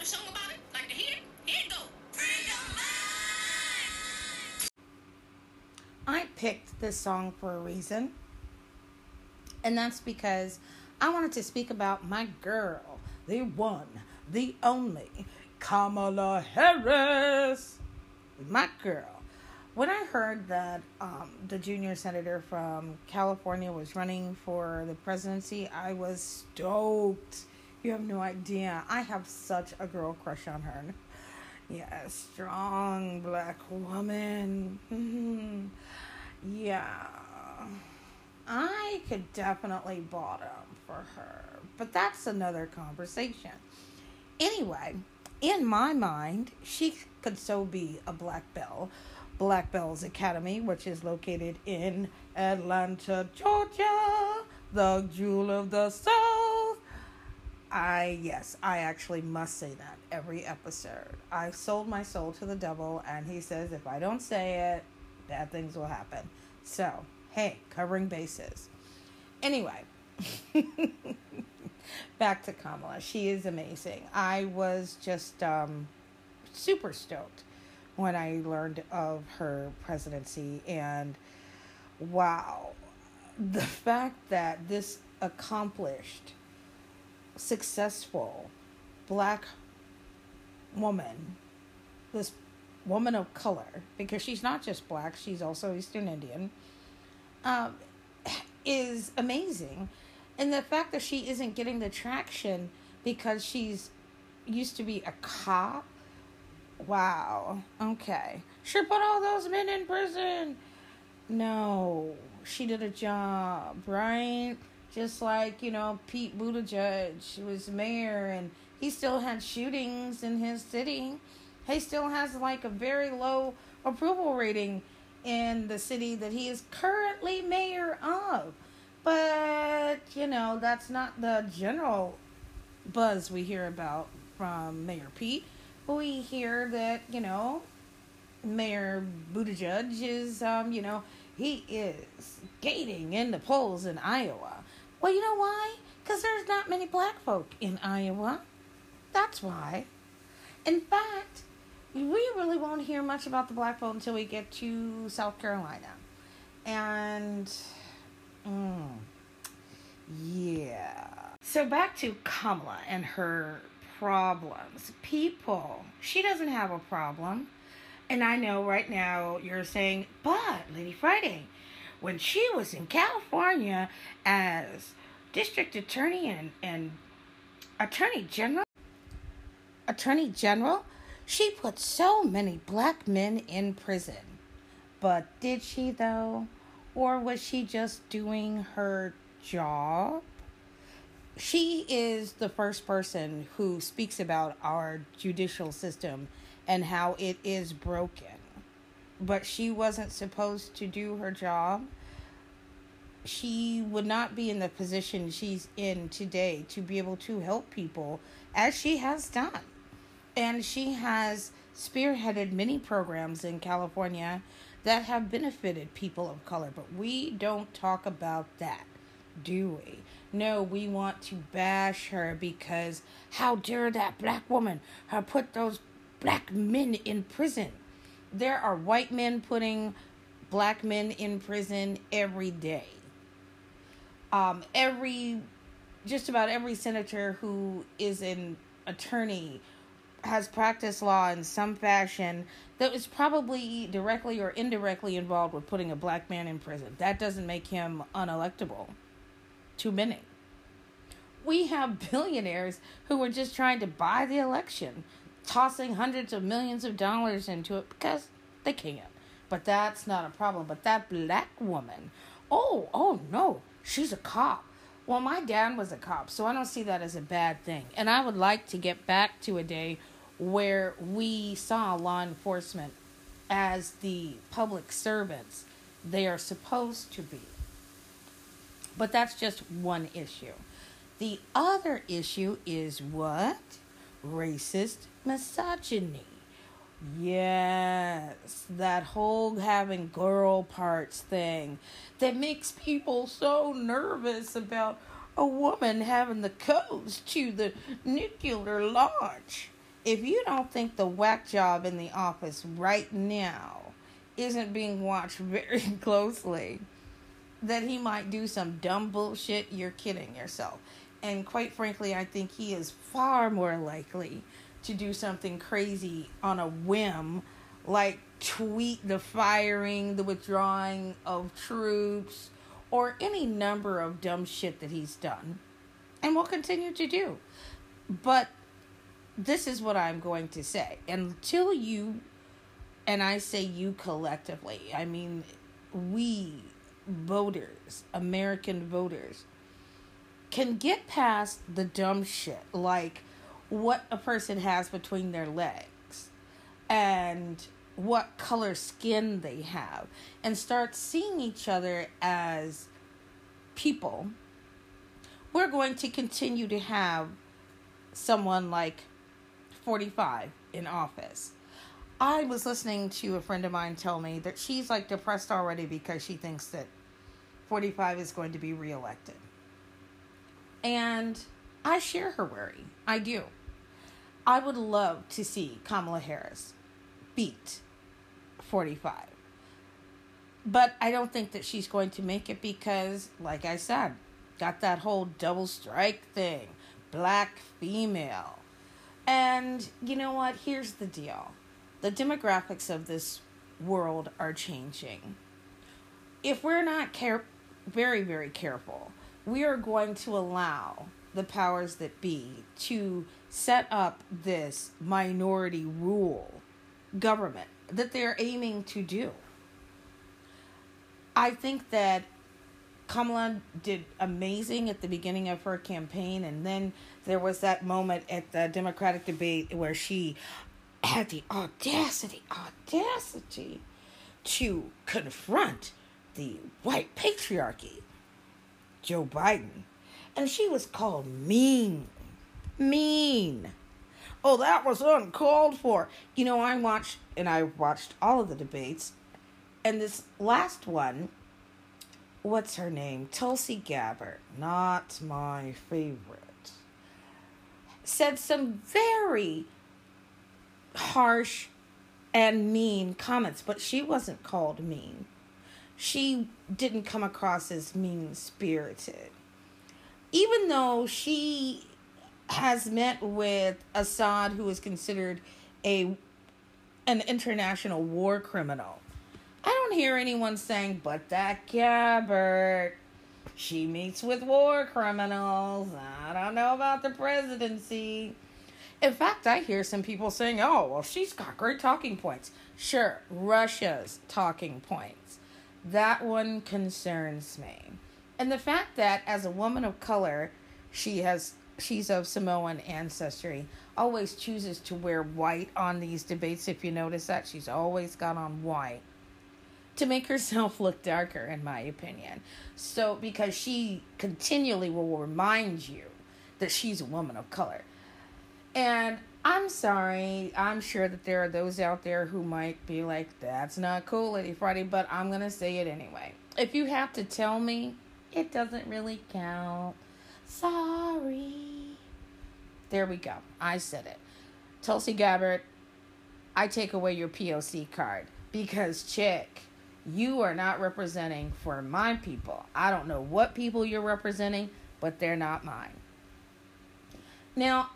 about it? Like to hear it? Here it go. Freedom I picked this song for a reason, and that's because I wanted to speak about my girl, the one, the only, Kamala Harris. My girl. When I heard that um, the junior senator from California was running for the presidency, I was stoked. You have no idea. I have such a girl crush on her. Yeah, strong black woman. Mm-hmm. Yeah. I could definitely bottom for her, but that's another conversation. Anyway, in my mind, she could so be a black belle. Black Bells Academy, which is located in Atlanta, Georgia, the jewel of the South. I, yes, I actually must say that every episode. I sold my soul to the devil, and he says if I don't say it, bad things will happen. So, hey, covering bases. Anyway, back to Kamala. She is amazing. I was just um, super stoked when I learned of her presidency, and wow, the fact that this accomplished, successful black woman, this woman of color, because she's not just black, she's also Eastern Indian, um, is amazing. And the fact that she isn't getting the traction because she's used to be a cop. Wow. Okay. Should put all those men in prison. No. She did a job, right? Just like, you know, Pete Buttigieg was mayor and he still had shootings in his city he still has like a very low approval rating in the city that he is currently mayor of. But, you know, that's not the general buzz we hear about from Mayor Pete. We hear that, you know, Mayor Buttigieg is, um, you know, he is gating in the polls in Iowa. Well, you know why? Because there's not many black folk in Iowa. That's why. In fact, we really won't hear much about the black vote until we get to South Carolina. And, mm, yeah. So back to Kamala and her problems. People, she doesn't have a problem. And I know right now you're saying, but Lady Friday, when she was in California as district attorney and, and attorney general, attorney general, she put so many black men in prison. But did she, though? Or was she just doing her job? She is the first person who speaks about our judicial system and how it is broken. But she wasn't supposed to do her job. She would not be in the position she's in today to be able to help people as she has done. And she has spearheaded many programs in California that have benefited people of color, but we don't talk about that, do we? No, we want to bash her because how dare that black woman have put those black men in prison? There are white men putting black men in prison every day. Um, every, just about every senator who is an attorney has practiced law in some fashion that was probably directly or indirectly involved with putting a black man in prison. That doesn't make him unelectable. Too many. We have billionaires who are just trying to buy the election, tossing hundreds of millions of dollars into it because they can. But that's not a problem. But that black woman, oh, oh no, she's a cop. Well, my dad was a cop, so I don't see that as a bad thing. And I would like to get back to a day where we saw law enforcement as the public servants they are supposed to be. But that's just one issue. The other issue is what? Racist misogyny. Yes, that whole having girl parts thing that makes people so nervous about a woman having the codes to the nuclear launch. if you don't think the whack job in the office right now isn't being watched very closely, that he might do some dumb bullshit, you're kidding yourself. And quite frankly, I think he is far more likely to do something crazy on a whim, like tweet the firing, the withdrawing of troops, or any number of dumb shit that he's done and will continue to do. But this is what I'm going to say. Until you, and I say you collectively, I mean, we voters, American voters, can get past the dumb shit like what a person has between their legs and what color skin they have and start seeing each other as people, we're going to continue to have someone like 45 in office. I was listening to a friend of mine tell me that she's like depressed already because she thinks that 45 is going to be reelected. And I share her worry. I do. I would love to see Kamala Harris beat 45. But I don't think that she's going to make it because, like I said, got that whole double strike thing, black female. And you know what? Here's the deal the demographics of this world are changing. If we're not care- very, very careful, we are going to allow the powers that be to set up this minority rule government that they're aiming to do. I think that Kamala did amazing at the beginning of her campaign, and then there was that moment at the Democratic debate where she had the audacity, audacity to confront the white patriarchy, Joe Biden. And she was called mean. Mean. Oh, that was uncalled for. You know, I watched, and I watched all of the debates, and this last one, what's her name? Tulsi Gabbard, not my favorite, said some very harsh and mean comments, but she wasn't called mean. She didn't come across as mean spirited. Even though she has met with Assad, who is considered a an international war criminal. I don't hear anyone saying, but that Gabbard, she meets with war criminals. I don't know about the presidency. In fact, I hear some people saying, oh, well, she's got great talking points. Sure, Russia's talking points. That one concerns me. And the fact that as a woman of color, she has she's of Samoan ancestry, always chooses to wear white on these debates. If you notice that, she's always got on white to make herself look darker, in my opinion. So, because she continually will remind you that she's a woman of color. And I'm sorry, I'm sure that there are those out there who might be like, that's not cool, Lady Friday, but I'm going to say it anyway. If you have to tell me, it doesn't really count. Sorry. There we go. I said it. Tulsi Gabbard, I take away your POC card because, chick, you are not representing for my people. I don't know what people you're representing, but they're not mine. Now,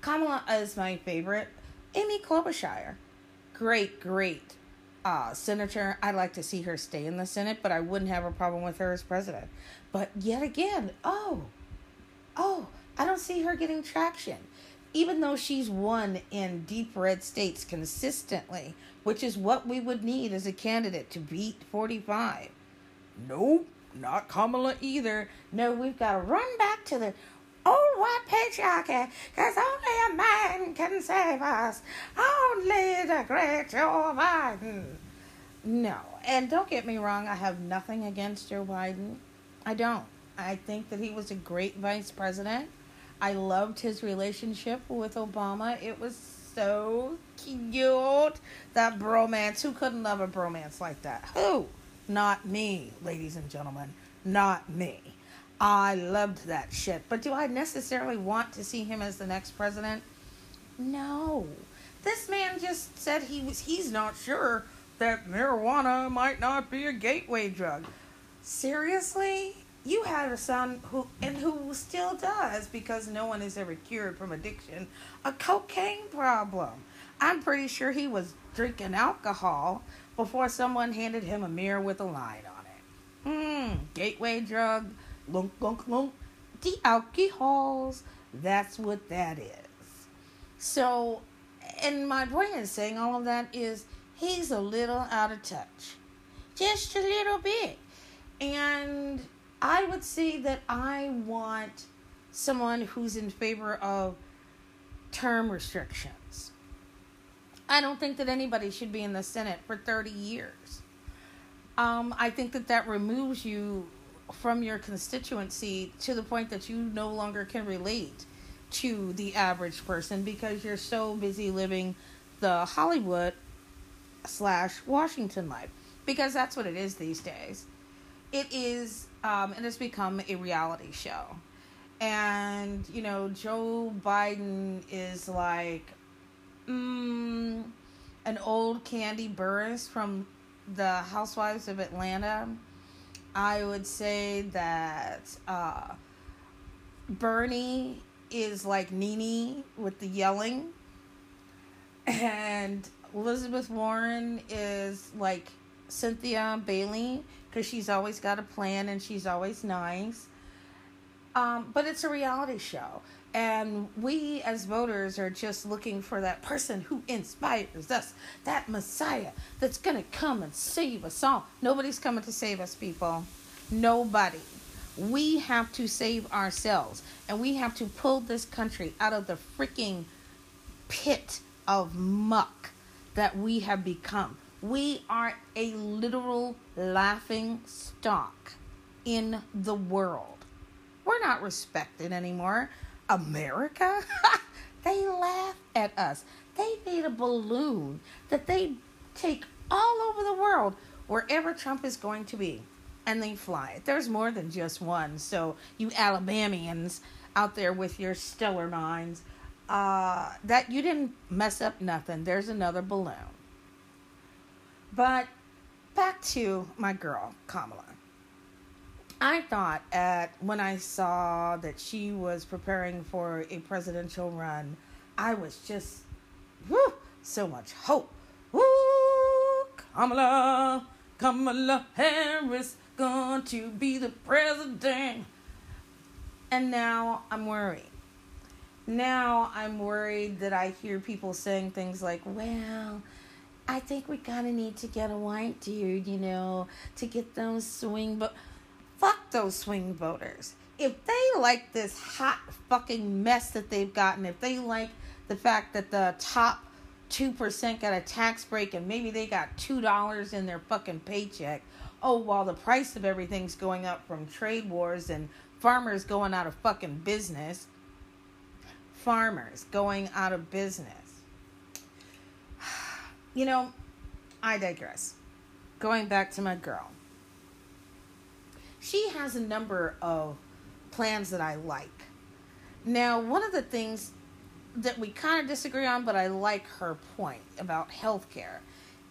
Kamala is my favorite. Amy Klobuchar, great, great uh, senator. I'd like to see her stay in the Senate, but I wouldn't have a problem with her as president. But yet again, oh, oh, I don't see her getting traction. Even though she's won in deep red states consistently, which is what we would need as a candidate to beat 45. Nope, not Kamala either. No, we've got to run back to the white patriarchy, because only a man can save us. Only the great Joe Biden. No, and don't get me wrong, I have nothing against Joe Biden. I don't. I think that he was a great vice president. I loved his relationship with Obama. It was so cute. That bromance. Who couldn't love a bromance like that? Who? Not me, ladies and gentlemen. Not me. I loved that shit. But do I necessarily want to see him as the next president? No. This man just said he was he's not sure that marijuana might not be a gateway drug. Seriously? You had a son who and who still does because no one is ever cured from addiction, a cocaine problem. I'm pretty sure he was drinking alcohol before someone handed him a mirror with a line on it. Hmm, gateway drug, lunk lunk lunk, the alcohols. That's what that is. So, and my point in saying all of that is he's a little out of touch, just a little bit, and I would say that I want someone who's in favor of term restrictions. I don't think that anybody should be in the Senate for 30 years. Um, I think that that removes you from your constituency to the point that you no longer can relate to the average person because you're so busy living the Hollywood slash Washington life because that's what it is these days. It is, um, and it's become a reality show. And, you know, Joe Biden is like mm, an old Kandi Burruss from the Housewives of Atlanta. I would say that uh, Bernie is like Nene with the yelling, and Elizabeth Warren is like Cynthia Bailey because she's always got a plan and she's always nice. Um, but it's a reality show. And we as voters are just looking for that person who inspires us, that Messiah that's going to come and save us all. Nobody's coming to save us, people. Nobody. We have to save ourselves. And we have to pull this country out of the freaking pit of muck that we have become. We are a literal laughing stock in the world. We're not respected anymore. America? they laugh at us. They made a balloon that they take all over the world, wherever Trump is going to be, and they fly it. There's more than just one. So, you Alabamians out there with your stellar minds, uh, that you didn't mess up nothing. There's another balloon. But back to my girl, Kamala. I thought at when I saw that she was preparing for a presidential run, I was just whoo, so much hope. Woo, Kamala, Kamala Harris going to be the president. And now I'm worried. Now I'm worried that I hear people saying things like, well, I think we kind of need to get a white dude, you know, to get those swing but fuck those swing voters. If they like this hot fucking mess that they've gotten, if they like the fact that the top 2% got a tax break and maybe they got $2 in their fucking paycheck, oh, while the price of everything's going up from trade wars and farmers going out of fucking business, farmers going out of business. You know, I digress. Going back to my girl. She has a number of plans that I like. Now, one of the things that we kind of disagree on, but I like her point about healthcare,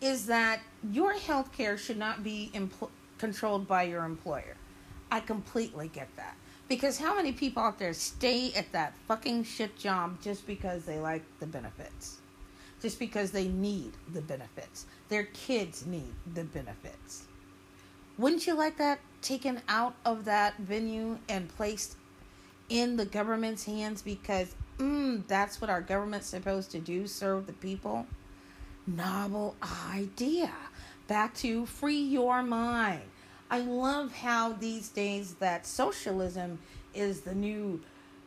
is that your healthcare should not be controlled by your employer. I completely get that. Because how many people out there stay at that fucking shit job just because they like the benefits? Just because they need the benefits. Their kids need the benefits. Wouldn't you like that taken out of that venue and placed in the government's hands because mm, that's what our government's supposed to do serve the people? Novel idea. Back to free your mind. I love how these days that socialism is the new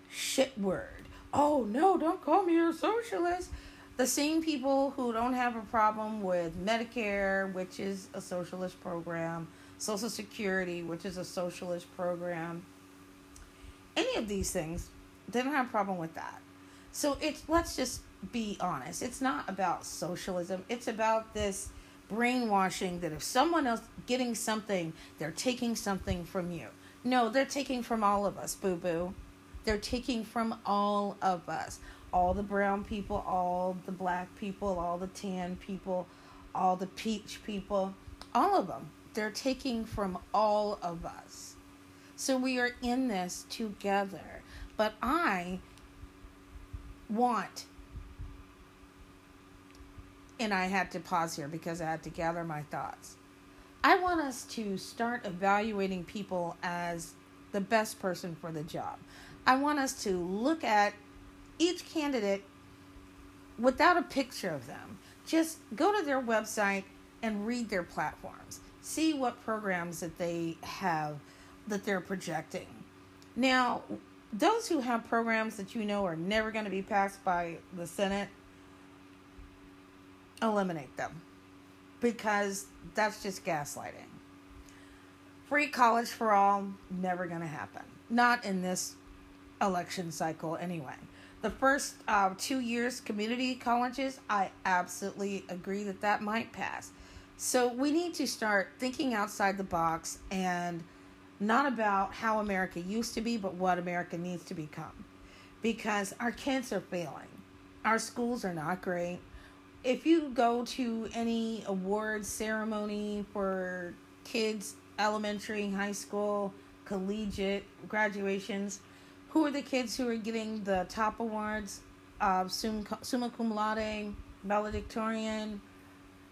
shit word. Oh no, don't call me a socialist. The same people who don't have a problem with Medicare, which is a socialist program, Social Security, which is a socialist program, any of these things, they don't have a problem with that. So it's let's just be honest. It's not about socialism. It's about this brainwashing that if someone else getting something, they're taking something from you. No, they're taking from all of us, boo boo. They're taking from all of us. all the brown people, all the black people, all the tan people, all the peach people, all of them. They're taking from all of us. So we are in this together. But I want, and I had to pause here because I had to gather my thoughts. I want us to start evaluating people as the best person for the job. I want us to look at each candidate without a picture of them. Just go to their website and read their platforms. See what programs that they have that they're projecting. Now, those who have programs that you know are never going to be passed by the Senate, eliminate them because that's just gaslighting. Free college for all, never going to happen. Not in this election cycle, anyway. The first uh, two years, community colleges, I absolutely agree that that might pass. So we need to start thinking outside the box and not about how America used to be, but what America needs to become. Because our kids are failing, our schools are not great. If you go to any award ceremony for kids, elementary, high school, collegiate graduations, who are the kids who are getting the top awards? Uh, summa cum laude, valedictorian.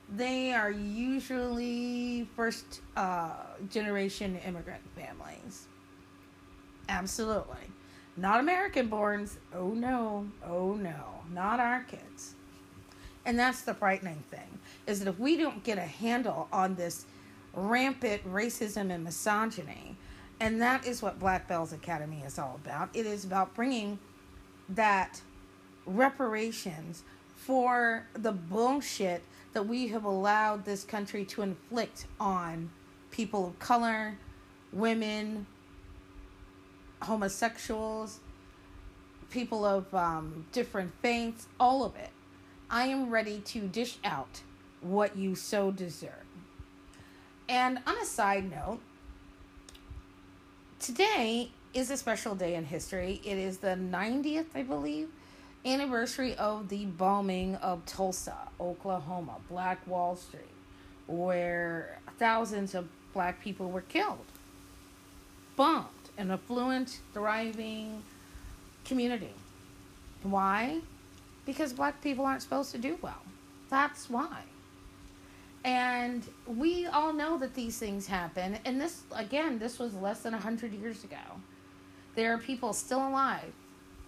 They are usually first uh, generation immigrant families. Absolutely. Not American borns. Oh no. Oh no. Not our kids. And that's the frightening thing is that if we don't get a handle on this rampant racism and misogyny, and that is what Black Bells Academy is all about. It is about bringing that reparations for the bullshit that we have allowed this country to inflict on people of color, women, homosexuals, people of um, different faiths, all of it. I am ready to dish out what you so deserve. And on a side note, today is a special day in history. It is the 90th, I believe, anniversary of the bombing of Tulsa, Oklahoma, Black Wall Street, where thousands of black people were killed. Bombed, an affluent, thriving community. Why? Because black people aren't supposed to do well. That's why. And we all know that these things happen. And this, again, this was less than 100 years ago. There are people still alive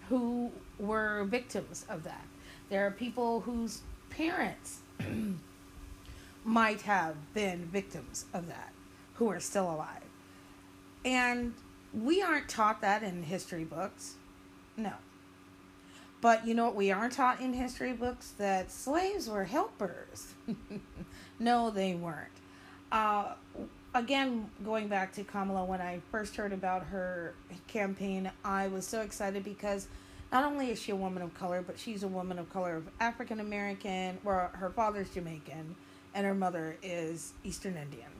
who were victims of that. There are people whose parents might have been victims of that who are still alive. And we aren't taught that in history books. No. But you know what we aren't taught in history books? That slaves were helpers. no, they weren't. Uh, again, going back to Kamala, when I first heard about her campaign, I was so excited because not only is she a woman of color, but she's a woman of color of African American, where her father's Jamaican and her mother is Eastern Indian.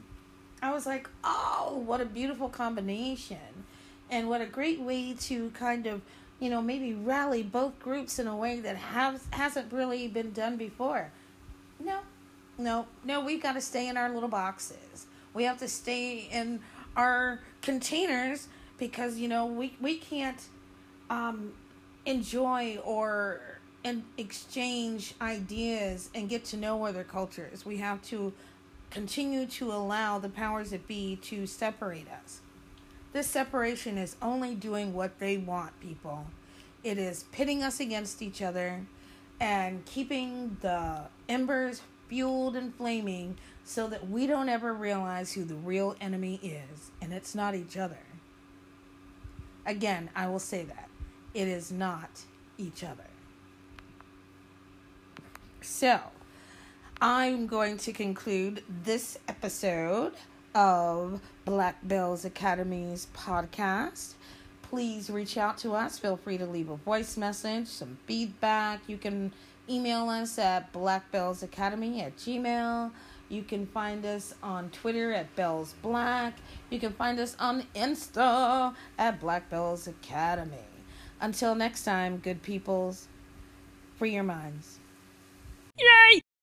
I was like, oh, what a beautiful combination. And what a great way to kind of you know, maybe rally both groups in a way that has hasn't really been done before. No, no, no. We've got to stay in our little boxes. We have to stay in our containers because you know we we can't um, enjoy or and exchange ideas and get to know other cultures. We have to continue to allow the powers that be to separate us. This separation is only doing what they want, people. It is pitting us against each other and keeping the embers fueled and flaming so that we don't ever realize who the real enemy is, and it's not each other. Again, I will say that. It is not each other. So, I'm going to conclude this episode of Black Bells Academy's podcast. Please reach out to us. Feel free to leave a voice message, some feedback. You can email us at blackbellsacademy at gmail. You can find us on Twitter at Bells Black. You can find us on Insta at Black Bells Academy. Until next time, good peoples, free your minds. Yay!